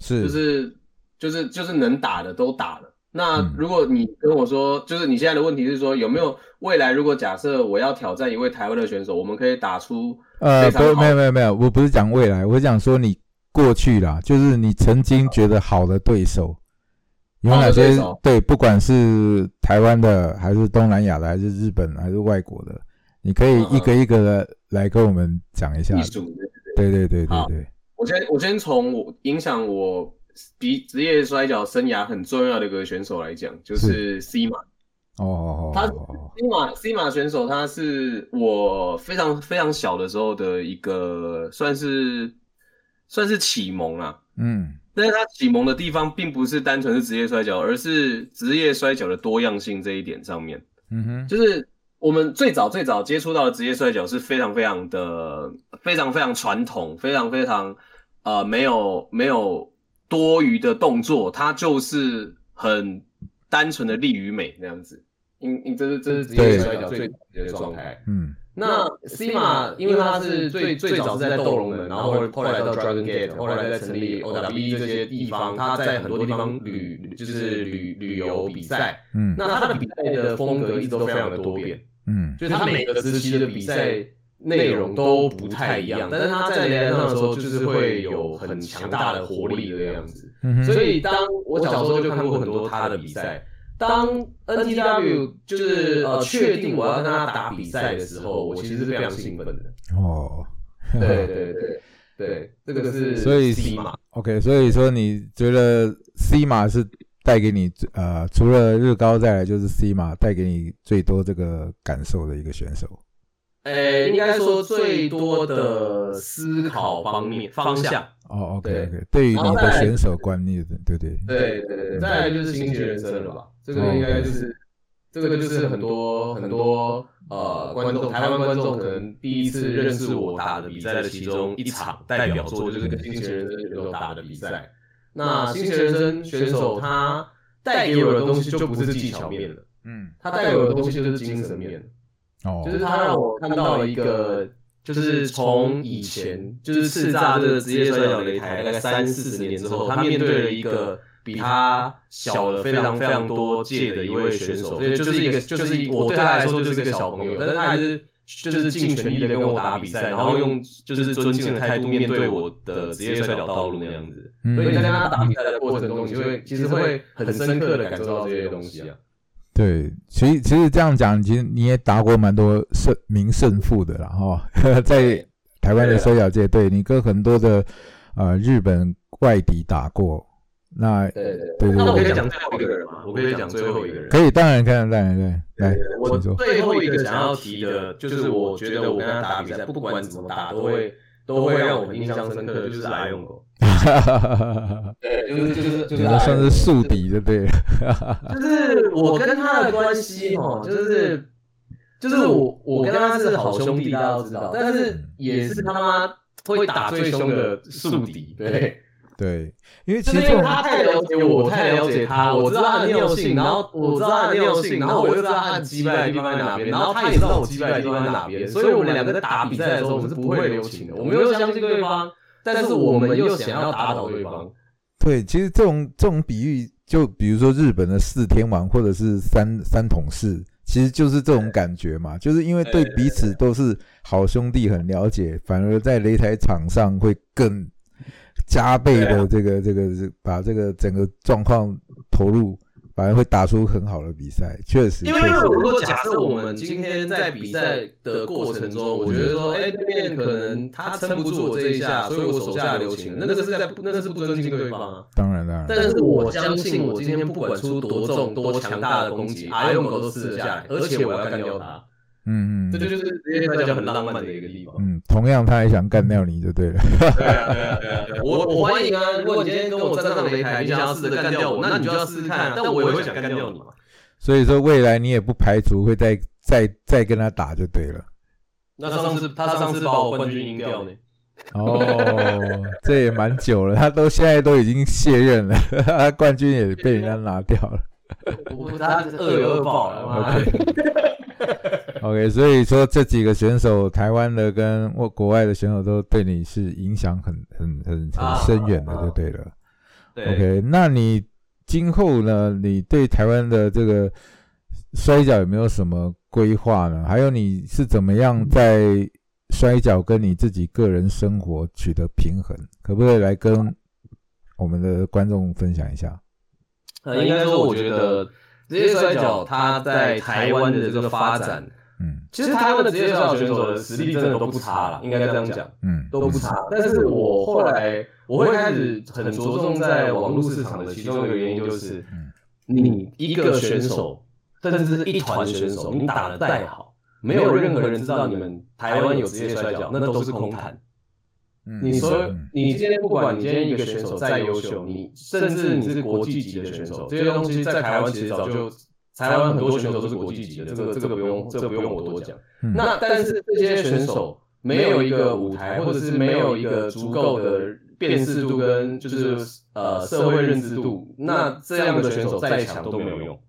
是，就是就是就是能打的都打了。那如果你跟我说，就是你现在的问题是说有没有未来？如果假设我要挑战一位台湾的选手，我们可以打出呃，不，没有没有没有，我不是讲未来，我是讲说你过去啦，就是你曾经觉得好的对手有哪些？对，不管是台湾的，还是东南亚的，还是日本，还是外国的。你可以一个一个的来跟我们讲一下。艺术，对对对对对。我先我先从我影响我比职业摔跤生涯很重要的一个选手来讲，就是 C 马。哦。他 C 马 C 马选手，他是我非常非常小的时候的一个算是算是启蒙啊。嗯。但是他启蒙的地方并不是单纯是职业摔跤，而是职业摔跤的多样性这一点上面。嗯哼。就是。我们最早最早接触到的职业摔跤是非常非常的非常非常传统，非常非常呃没有没有多余的动作，它就是很单纯的力与美那样子。因因这是这是职业摔跤最的状态。嗯，那 C 马因为他是最最早是在斗龙门，然后后来到 Dragon Gate，后来在成立 OWE 这些地方，他在很多地方旅就是旅旅游比赛。嗯，那他的比赛的风格一直都非常的多变。嗯，就是他每个时期的比赛内容都不太一样，但是他在擂台上的时候，就是会有很强大的活力的样子。嗯所以当我小时候就看过很多他的比赛，当 NTW 就是呃确定我要跟他打比赛的时候，我其实是非常兴奋的。哦，对对对 [LAUGHS] 对，这个是所以 C 马 OK，所以说你觉得 C 马是？带给你呃，除了日高再来就是 C 嘛，带给你最多这个感受的一个选手。呃，应该说最多的思考方面方向。哦，OK OK，对于你的选手观念的，对对对对对。再来就是新奇人生了吧？这个应该就是这个就是很多很多呃观众，台湾观众可能第一次认识我打的比赛的其中一场代表作，就是跟新奇人生选手打的比赛。那新人生选手他带给我的东西就不是技巧面了，嗯，他带给我的东西就是精神面，哦，就是他让我看到了一个，就是从以前就是叱咤这个职业摔角擂台大概三四十年之后，他面对了一个比他小了非常非常多届的一位选手，所以就是一个就是我对他来说就是一个小朋友，但是他还是就是尽全力的跟我打比赛，然后用就是尊敬的态度面对我的职业摔角道路那样子。所以在跟他打比赛的过程中，你就会其实会很深刻的感受到这些东西啊。对，其实其实这样讲，其实你也打过蛮多胜名胜负的了哈，[LAUGHS] 在台湾的摔跤界，对你跟很多的呃日本外敌打过，那对对对，那我可以讲最后一个人吗？我可以讲最后一个人，可以，当然可以，当然对。来，我最后一个想要提的，就是我觉得我跟他打比赛，不管怎么打，都会都会让我印象深刻的，就是阿勇狗。哈哈哈哈哈！对，就是就是就是算是宿敌，对不对？[LAUGHS] 就是我跟他的关系哦，就是就是我我跟他是好兄弟，大家都知道，但是也是他妈会打最凶的宿敌，对。对，因为其实他太了解我，太了解他，我知道他的尿性，然后我知道他的尿性，然后我又知道他的击败的地方在哪边，然后他也知道我击败的地方在哪边，所以我们两个在打比赛的时候，我们是不会留情的，我们又相信对方，但是我们又想要打倒对方。对，其实这种这种比喻，就比如说日本的四天王或者是三三统士，其实就是这种感觉嘛，就是因为对彼此都是好兄弟，很了解，反而在擂台场上会更。加倍的这个这个是把这个整个状况投入，反而会打出很好的比赛。确实，因为如果假设我们今天在比赛的过程中，我觉得说，哎，对面可能他撑不住我这一下，所以我手下留情，那个是在那个是不尊敬对方啊。当然当然。但是我相信，我今天不管出多重多强大的攻击，阿勇狗都吃得下来，而且我要干掉他。嗯嗯，这就是职业摔跤很浪漫的一个地方。嗯，同样他也想干掉你就对了。对啊对啊对啊对啊，我我欢迎啊！[LAUGHS] 如果你今天跟我站上擂台，你想要试着干掉我，那你就要试试看。但我也会想干掉你嘛。所以说未来你也不排除会再再再跟他打就对了。那上次他上次把我冠军赢掉呢？哦，这也蛮久了，他都现在都已经卸任了，他冠军也被人家拿掉了。我他恶有恶报了。[LAUGHS] OK，所以说这几个选手，台湾的跟或国外的选手都对你是影响很很很很深远的，就对了。OK，那你今后呢？你对台湾的这个摔跤有没有什么规划呢？还有你是怎么样在摔跤跟你自己个人生活取得平衡？可不可以来跟我们的观众分享一下？呃，应该说，我觉得职业摔跤它在台湾的这个发展。嗯，其实台湾的职业摔跤选手的实力真的都不差了，应该这样讲，嗯，都不差。但是我后来我会开始很着重在网络市场的其中一个原因就是，你一个选手，甚至是一团选手，你打的再好，没有任何人知道你们台湾有职业摔跤，那都是空谈。你说你今天不管你今天一个选手再优秀，你甚至你是国际级的选手，这些东西在台湾其实早就。台湾很多选手都是国际级的，这个这个不用，这个不用我多讲。那但是这些选手没有一个舞台，或者是没有一个足够的辨识度跟就是呃社会认知度，那这样的选手再强都没有用，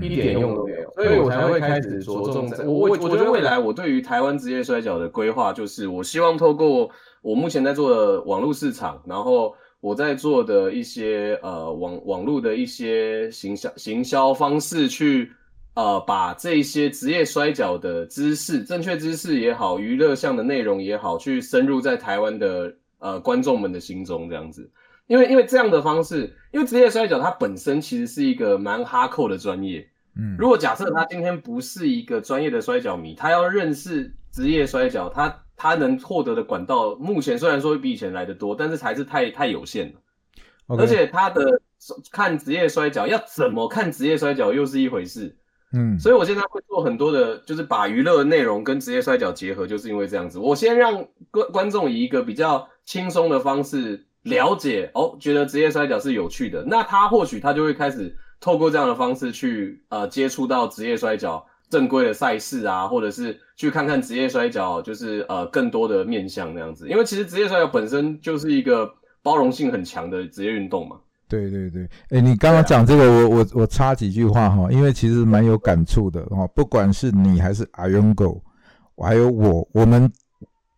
一点用都没有。所以我才会开始着重在，我我我觉得未来我对于台湾职业摔跤的规划，就是我希望透过我目前在做的网络市场，然后。我在做的一些呃网网络的一些行销行销方式，去呃把这些职业摔角的知识、正确知识也好，娱乐项的内容也好，去深入在台湾的呃观众们的心中，这样子。因为因为这样的方式，因为职业摔角它本身其实是一个蛮哈扣的专业。嗯，如果假设他今天不是一个专业的摔角迷，他要认识职业摔角，他。他能获得的管道，目前虽然说比以前来的多，但是还是太太有限了。而且他的看职业摔跤要怎么看职业摔跤又是一回事。嗯，所以我现在会做很多的，就是把娱乐内容跟职业摔跤结合，就是因为这样子。我先让观观众以一个比较轻松的方式了解，哦，觉得职业摔跤是有趣的，那他或许他就会开始透过这样的方式去呃接触到职业摔跤。正规的赛事啊，或者是去看看职业摔跤，就是呃更多的面向那样子。因为其实职业摔跤本身就是一个包容性很强的职业运动嘛。对对对，哎，你刚刚讲这个，我我我插几句话哈，因为其实蛮有感触的哈。不管是你还是阿勇狗，还有我，我们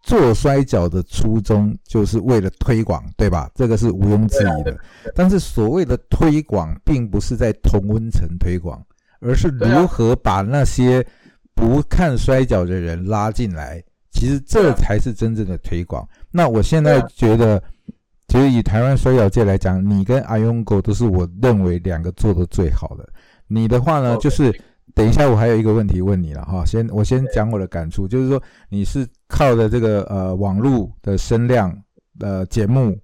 做摔跤的初衷就是为了推广，对吧？这个是毋庸置疑的。但是所谓的推广，并不是在同温层推广，而是如何把那些不看摔跤的人拉进来。其实这才是真正的推广。那我现在觉得，其实以台湾摔跤界来讲，你跟阿勇狗都是我认为两个做的最好的。你的话呢，就是等一下我还有一个问题问你了哈。先我先讲我的感触，就是说你是靠着这个呃网络的声量呃节目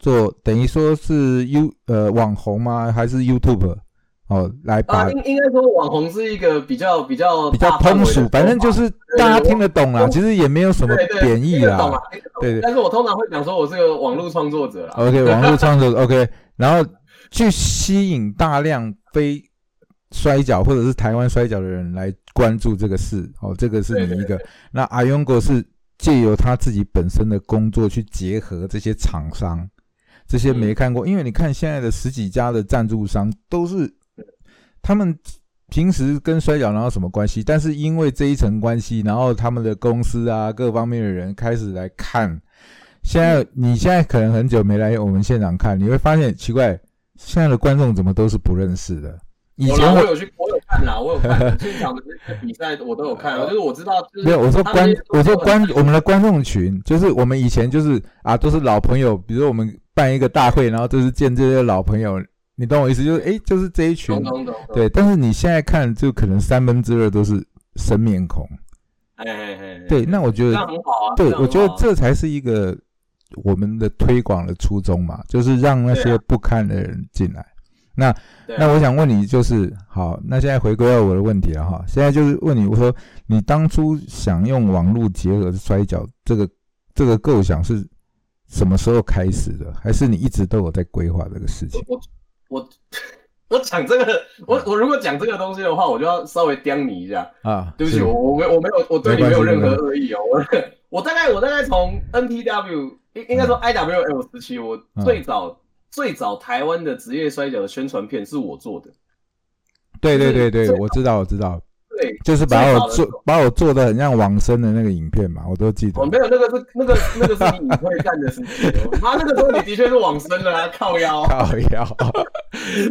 做，等于说是 U 呃网红吗？还是 YouTube？哦，来把应应该说网红是一个比较比较比较通俗，反正就是大家听得懂啦。其实也没有什么贬义啦。对对。但是我通常会讲说我是个网络创作者啦。OK，[LAUGHS] 网络创作者 OK，然后去吸引大量非摔跤或者是台湾摔跤的人来关注这个事。哦，这个是你一个。那阿勇哥是借由他自己本身的工作去结合这些厂商，这些没看过，因为你看现在的十几家的赞助商都是。他们平时跟摔跤然后什么关系？但是因为这一层关系，然后他们的公司啊，各方面的人开始来看。现在你现在可能很久没来我们现场看，你会发现奇怪，现在的观众怎么都是不认识的？以前我有去，我有看啦，我有看 [LAUGHS] 现场的比赛，我都有看。就是我知道，没有我说观，我说观我们的观众群，就是我们以前就是啊，都是老朋友。比如我们办一个大会，然后都是见这些老朋友。你懂我意思，就是哎，就是这一群，对。但是你现在看，就可能三分之二都是生面孔，哎哎哎，对。那我觉得，对，我觉得这才是一个我们的推广的初衷嘛，就是让那些不堪的人进来。那那我想问你，就是好，那现在回归到我的问题了哈。现在就是问你，我说你当初想用网络结合摔跤这个这个构想是什么时候开始的？还是你一直都有在规划这个事情？我我 [LAUGHS] 我讲这个，我我如果讲这个东西的话，我就要稍微刁你一下啊。对不起，我我没我没有我对你没有任何恶意哦。我我大概我大概从 NPW 应应该说 IWL 时期，我最早最早台湾的职业摔跤的宣传片是我做的。对对对对，我知道我知道。对，就是把我做把我做的很像往生的那个影片嘛，我都记得。我没有那个是那个那个是你会干的事情。妈，那个时候你的确是往生的啊，靠腰。靠腰，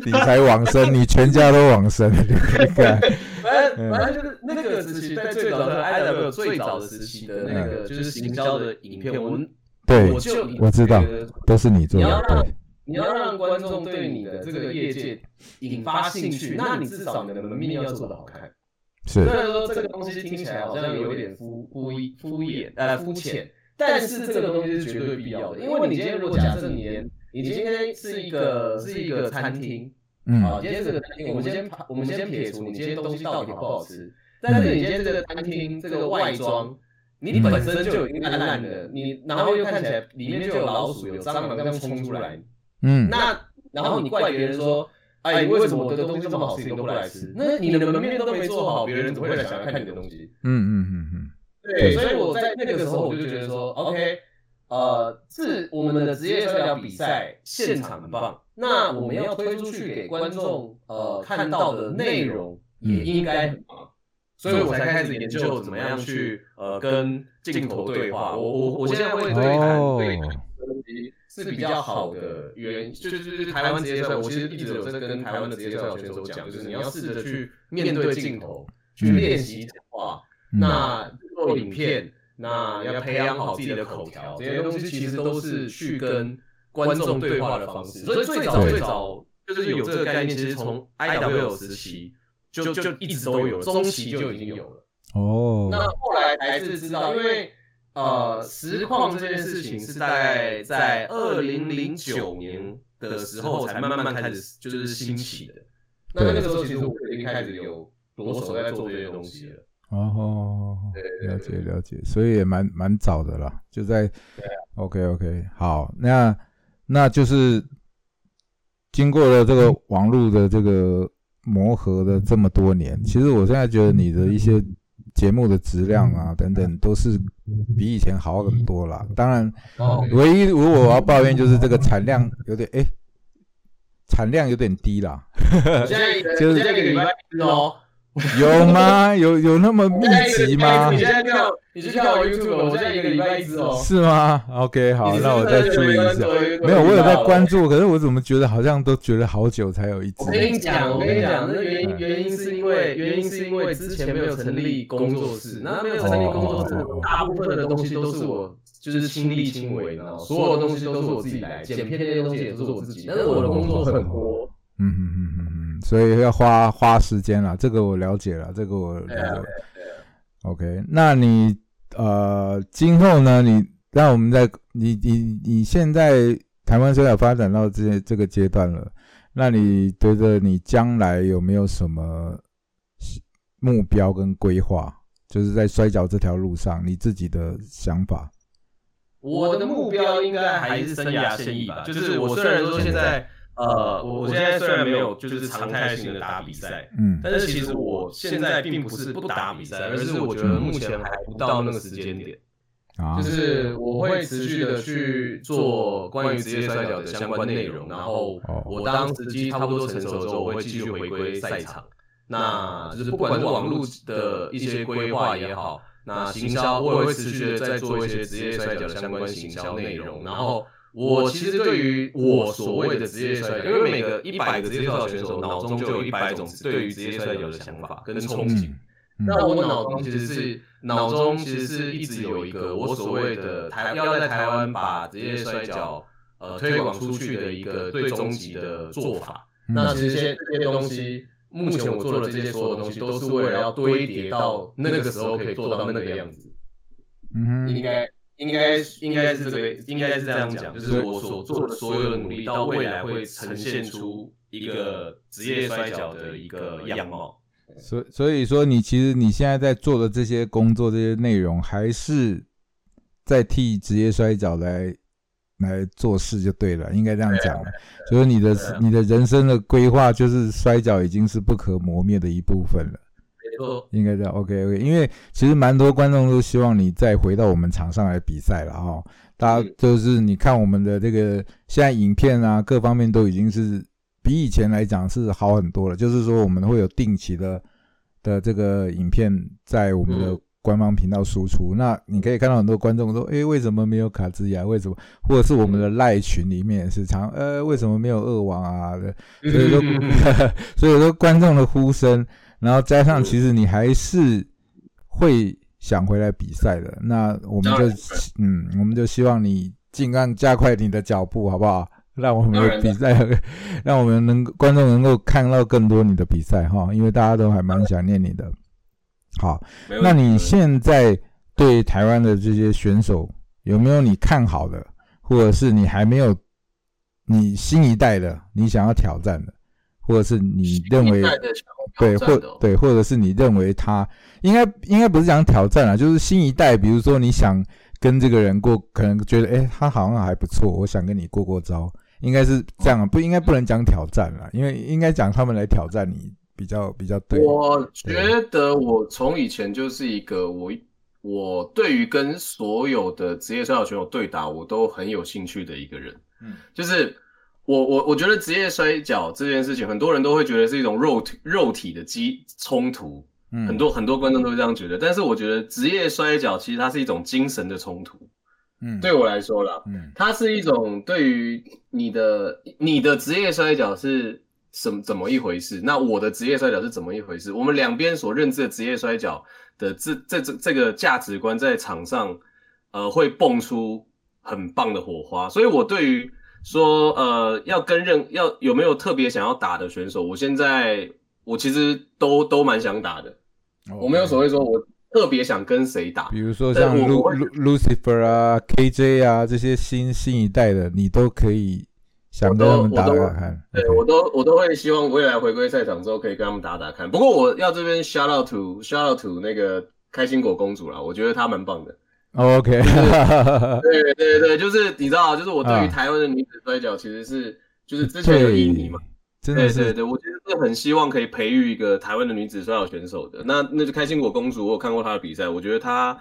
你才往生，你全家都往生。反正反正就是那个时期，在最早的 I W 最早的时期的那个就是行销的影片，我们对，我就我知道，都是你做的。你要让观众对你的这个业界引发兴趣，那你至少你的门面要做的好看。虽然说这个东西听起来好像有一点敷敷敷衍呃肤浅，但是这个东西是绝对必要的。因为你今天如果假设你连你今天是一个是一个餐厅，嗯，啊，今天这个餐厅，我们先我们先撇除你今天东西到底好不好吃，但是你今天这个餐厅这个外装，你本身就已经烂烂的，你然后又看起来里面就有老鼠有蟑螂这样冲出来，嗯，那然后你怪别人说。哎，为什么我的东西这么好吃，你都不来吃？那你的门面都没做好，别人怎么会来想要看你的东西？嗯嗯嗯嗯，对，所以我在那个时候我就觉得说，OK，呃，是我们的职业摔跤比赛现场很棒，那我们要推出去给观众呃看到的内容也应该很棒，所以我才开始研究怎么样去呃跟镜头对话。我我我现在会对谈对谈。是比较好的原因，就是就是台湾职业赛，我其实一直有在跟台湾的职业赛选手讲，就是你要试着去面对镜头，去练习讲话，那做影片，那要培养好自己的口条，这些东西其实都是去跟观众对话的方式。所以最早最早就是有这个概念，其实从 IWL 时期就就一直都有，中期就已经有了。哦，那后来才是知道，因为。呃，实况这件事情是在在二零零九年的时候才慢慢开始就是兴起的。那那个时候其实我已经开始有着手在做这些东西了。哦，了解了解，所以也蛮蛮早的了，就在。OK OK，好，那那就是经过了这个网络的这个磨合的这么多年，其实我现在觉得你的一些。节目的质量啊，等等，都是比以前好很多了。当然，唯一如果我要抱怨，就是这个产量有点哎，产量有点低啦。[LAUGHS] 现在就是这个礼拜哦，[LAUGHS] 有吗？有有那么密集吗？你现在看，你去看我 YouTube，我现在一个礼拜一支哦。是吗？OK，好，那我再注意一下。没有，我有在关注，可是我怎么觉得好像都觉得好久才有一支？我跟你讲，我跟你讲，那原因原因是因为原因是因为之前没有成立工作室，那没有成立工作室，大部分的东西都是我就是亲力亲为的，所有东西都是我自己来，剪片那些东西也都是我自己，但是我的工作很多。嗯嗯嗯嗯嗯，所以要花花时间了，这个我了解了，这个我了解。OK，那你呃，今后呢？你让我们在你你你现在台湾虽然发展到这这个阶段了，那你觉得你将来有没有什么目标跟规划？就是在摔跤这条路上，你自己的想法？我的目标应该还是生涯现役吧，就是我虽然说现在。呃，我我现在虽然没有就是常态性的打比赛，嗯，但是其实我现在并不是不打比赛，而是我觉得目前还不到那个时间点，啊，就是我会持续的去做关于职业摔角的相关内容，然后我当时机差不多成熟之后，我会继续回归赛场，那就是不管是网络的一些规划也好，那行销我也会持续的在做一些职业摔角的相关行销内容，然后。我其实对于我所谓的职业摔跤，因为每个一百个职业摔跤选手脑中就有一百种对于职业摔跤的想法跟憧憬。那我脑中其实是脑中其实是一直有一个我所谓的台要在台湾把职业摔跤呃推广出去的一个最终极的做法。那其实这些这些东西，目前我做的这些所有东西都是为了要堆叠到那个时候可以做到那个样子。嗯，应该。应该应该是这个，应该是这样讲，就是我所做的所有的努力，到未来会呈现出一个职业摔跤的一个样貌。所所以说，你其实你现在在做的这些工作、这些内容，还是在替职业摔跤来来做事就对了，应该这样讲。所以你的你的人生的规划，就是摔跤已经是不可磨灭的一部分了。应该这样，OK OK，因为其实蛮多观众都希望你再回到我们场上来比赛了哈。大家就是你看我们的这个现在影片啊，各方面都已经是比以前来讲是好很多了。就是说我们会有定期的的这个影片在我们的官方频道输出。那你可以看到很多观众说，哎，为什么没有卡兹亚？为什么？或者是我们的赖群里面是常，呃，为什么没有恶王啊？[LAUGHS] 所以说，[LAUGHS] 所以说观众的呼声。然后加上，其实你还是会想回来比赛的。那我们就，嗯，我们就希望你尽量加快你的脚步，好不好？[LAUGHS] 让我们的比赛，[LAUGHS] 让我们能观众能够看到更多你的比赛哈，因为大家都还蛮想念你的。好，那你现在对台湾的这些选手有没有你看好的，或者是你还没有你新一代的你想要挑战的，或者是你认为？对，或对，或者是你认为他应该应该不是讲挑战啊，就是新一代，比如说你想跟这个人过，可能觉得哎，他好像还不错，我想跟你过过招，应该是这样，不应该不能讲挑战了，因为应该讲他们来挑战你比较比较对。我觉得我从以前就是一个我我对于跟所有的职业摔跤选手对打，我都很有兴趣的一个人，嗯，就是。我我我觉得职业摔跤这件事情，很多人都会觉得是一种肉体肉体的激冲突，嗯，很多很多观众都会这样觉得。但是我觉得职业摔跤其实它是一种精神的冲突，嗯，对我来说啦，嗯，它是一种对于你的你的职业摔跤是什怎么一回事，那我的职业摔跤是怎么一回事？我们两边所认知的职业摔跤的这这这这个价值观在场上，呃，会蹦出很棒的火花。所以我对于说呃，要跟任要有没有特别想要打的选手？我现在我其实都都蛮想打的，我没有所谓说我特别想跟谁打。比如说像 Lucifer 啊、KJ 啊这些新新一代的，你都可以想跟他们打打看。对我都我都会希望未来回归赛场之后可以跟他们打打看。不过我要这边 shout out to shout out to 那个开心果公主啦，我觉得她蛮棒的。OK，[LAUGHS] 对对对，就是你知道，就是我对于台湾的女子摔跤，其实是就是之前有印尼嘛，真的是，对对，我其实是很希望可以培育一个台湾的女子摔跤选手的。那那就开心果公主，我有看过她的比赛，我觉得她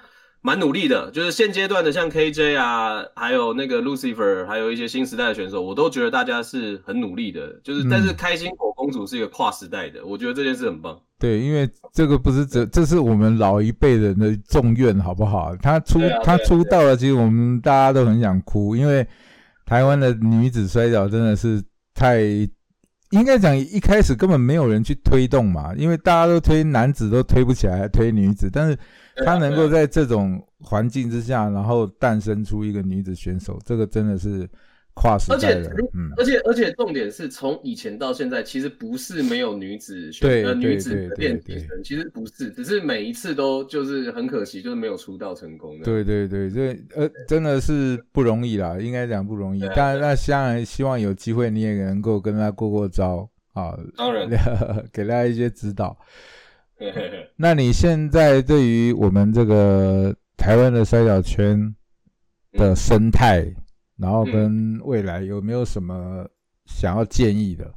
蛮努力的。就是现阶段的像 KJ 啊，还有那个 Lucifer，还有一些新时代的选手，我都觉得大家是很努力的。就是但是开心果公主是一个跨时代的，我觉得这件事很棒。对，因为这个不是这，这是我们老一辈人的重愿，好不好？他出他出道了，其实我们大家都很想哭，因为台湾的女子摔跤真的是太，应该讲一开始根本没有人去推动嘛，因为大家都推男子都推不起来，推女子，但是他能够在这种环境之下，然后诞生出一个女子选手，这个真的是。跨时代的，嗯，而且而且重点是从以前到现在，其实不是没有女子选呃女子练习生，其实不是，只是每一次都就是很可惜，就是没有出道成功的。对对对，这呃真的是不容易啦，应该讲不容易。但那当然希望有机会你也能够跟他过过招啊，当然 [LAUGHS] 给大家一些指导。[LAUGHS] 那你现在对于我们这个台湾的摔跤圈的生态？然后跟未来有没有什么想要建议的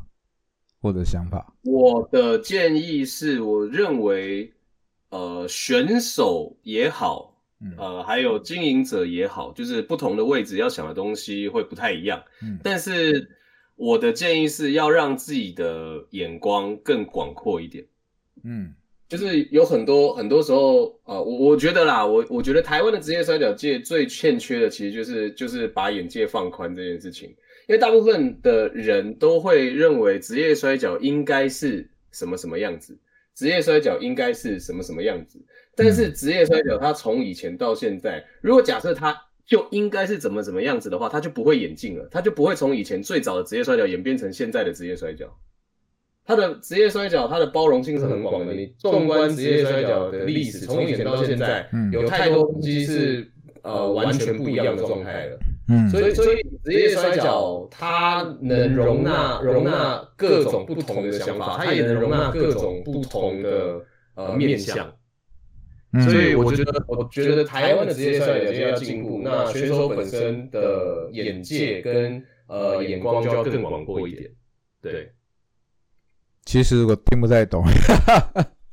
或者想法？我的建议是，我认为，呃，选手也好，呃，还有经营者也好，就是不同的位置要想的东西会不太一样。嗯，但是我的建议是要让自己的眼光更广阔一点。嗯。就是有很多很多时候，呃，我我觉得啦，我我觉得台湾的职业摔跤界最欠缺的，其实就是就是把眼界放宽这件事情。因为大部分的人都会认为职业摔跤应该是什么什么样子，职业摔跤应该是什么什么样子。但是职业摔跤它从以前到现在，如果假设它就应该是怎么怎么样子的话，它就不会演进了，它就不会从以前最早的职业摔跤演变成现在的职业摔跤。他的职业摔角，它的包容性是很广的。你纵观职业摔角的历史，从以前到现在，有太多东西是呃完全不一样的状态了。嗯，所以所以职业摔角它能容纳容纳各种不同的想法，它也能容纳各种不同的呃面相。所以我觉得，我觉得台湾的职业摔角就要进步，那选手本身的眼界跟呃眼光就要更广阔一点。对。其实我听不太懂，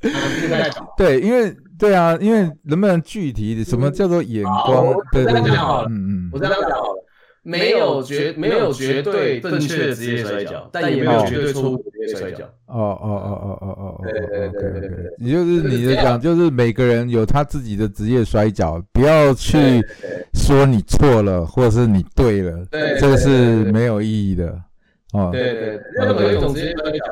听不太懂。对，因为对啊，因为能不能具体什么叫做眼光？对对对，嗯嗯，我这样讲好了，没有绝没有绝对正确的职业摔跤，但也没有绝对错误的职业摔跤。哦哦哦哦哦哦，对对对对对，你就是你的讲，就是每个人有他自己的职业摔跤，不要去说你错了或者是你对了，这个是没有意义的。哦，对对，任何一种职业摔跤。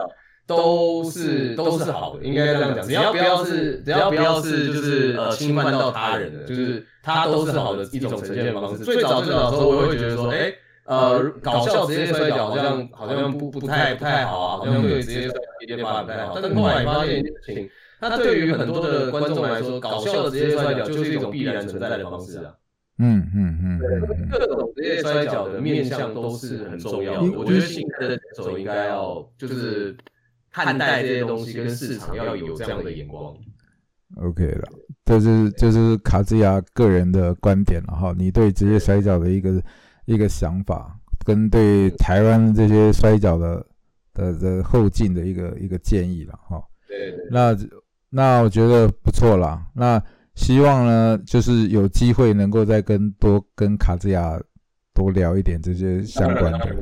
都是都是好的，应该这样讲。只要不要是，只要不要是，就是呃侵犯到他人的，就是它都是好的一种呈现方式。最早最早的时候，我会觉得说，哎，呃，搞笑职业摔跤好像好像不不太不太好啊，好像对职业摔跤一点不太好。但是后来发现一件事情，那对于很多的观众来说，搞笑的职业摔跤就是一种必然存在的方式啊。嗯嗯嗯，各种职业摔跤的面向都是很重要的。我觉得新的选手应该要就是。看待这些东西跟市场要有这样的眼光，OK 了，这是这是卡兹亚个人的观点了哈。你对职业摔跤的一个一个想法，跟对台湾这些摔跤的的的后进的一个一个建议了哈。对，那那我觉得不错啦。那希望呢，就是有机会能够再跟多跟卡兹亚多聊一点这些相关的。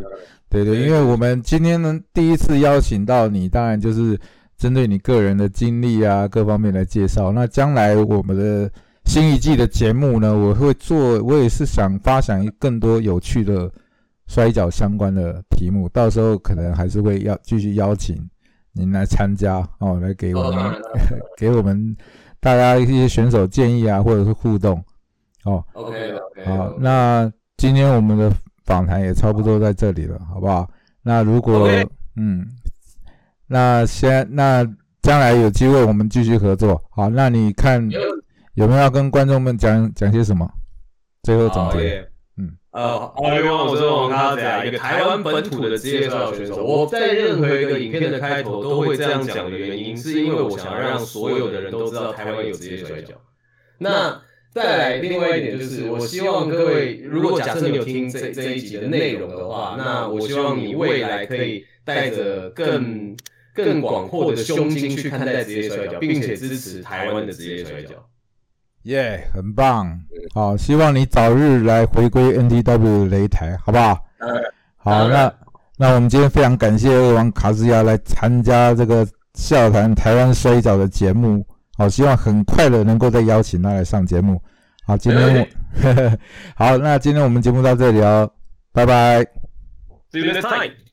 对对，因为我们今天呢第一次邀请到你，当然就是针对你个人的经历啊各方面来介绍。那将来我们的新一季的节目呢，我会做，我也是想发想更多有趣的摔跤相关的题目，到时候可能还是会要继续邀请您来参加哦，来给我们 [LAUGHS] 给我们大家一些选手建议啊，或者是互动哦。OK OK，好，那今天我们的。访谈也差不多在这里了，好不好？那如果嗯，那先那将来有机会我们继续合作，好？那你看有没有要跟观众们讲讲些什么？最后总结，嗯，呃，好，我是王卡子啊，一个台湾本土的职业摔跤选手。我在任何一个影片的开头都会这样讲的原因，是因为我想让所有的人都知道台湾有职业摔跤。那再来，另外一点就是，我希望各位，如果假设你有听这这一集的内容的话，那我希望你未来可以带着更更广阔的胸襟去看待职业摔跤，并且支持台湾的职业摔跤。耶，很棒！好，希望你早日来回归 NTW 擂台，好不好？好，那那我们今天非常感谢二王卡斯亚来参加这个笑谈台湾摔跤的节目。好，希望很快的能够再邀请他来上节目。好，今天 [LAUGHS] 好，那今天我们节目到这里哦，拜拜。See you next time.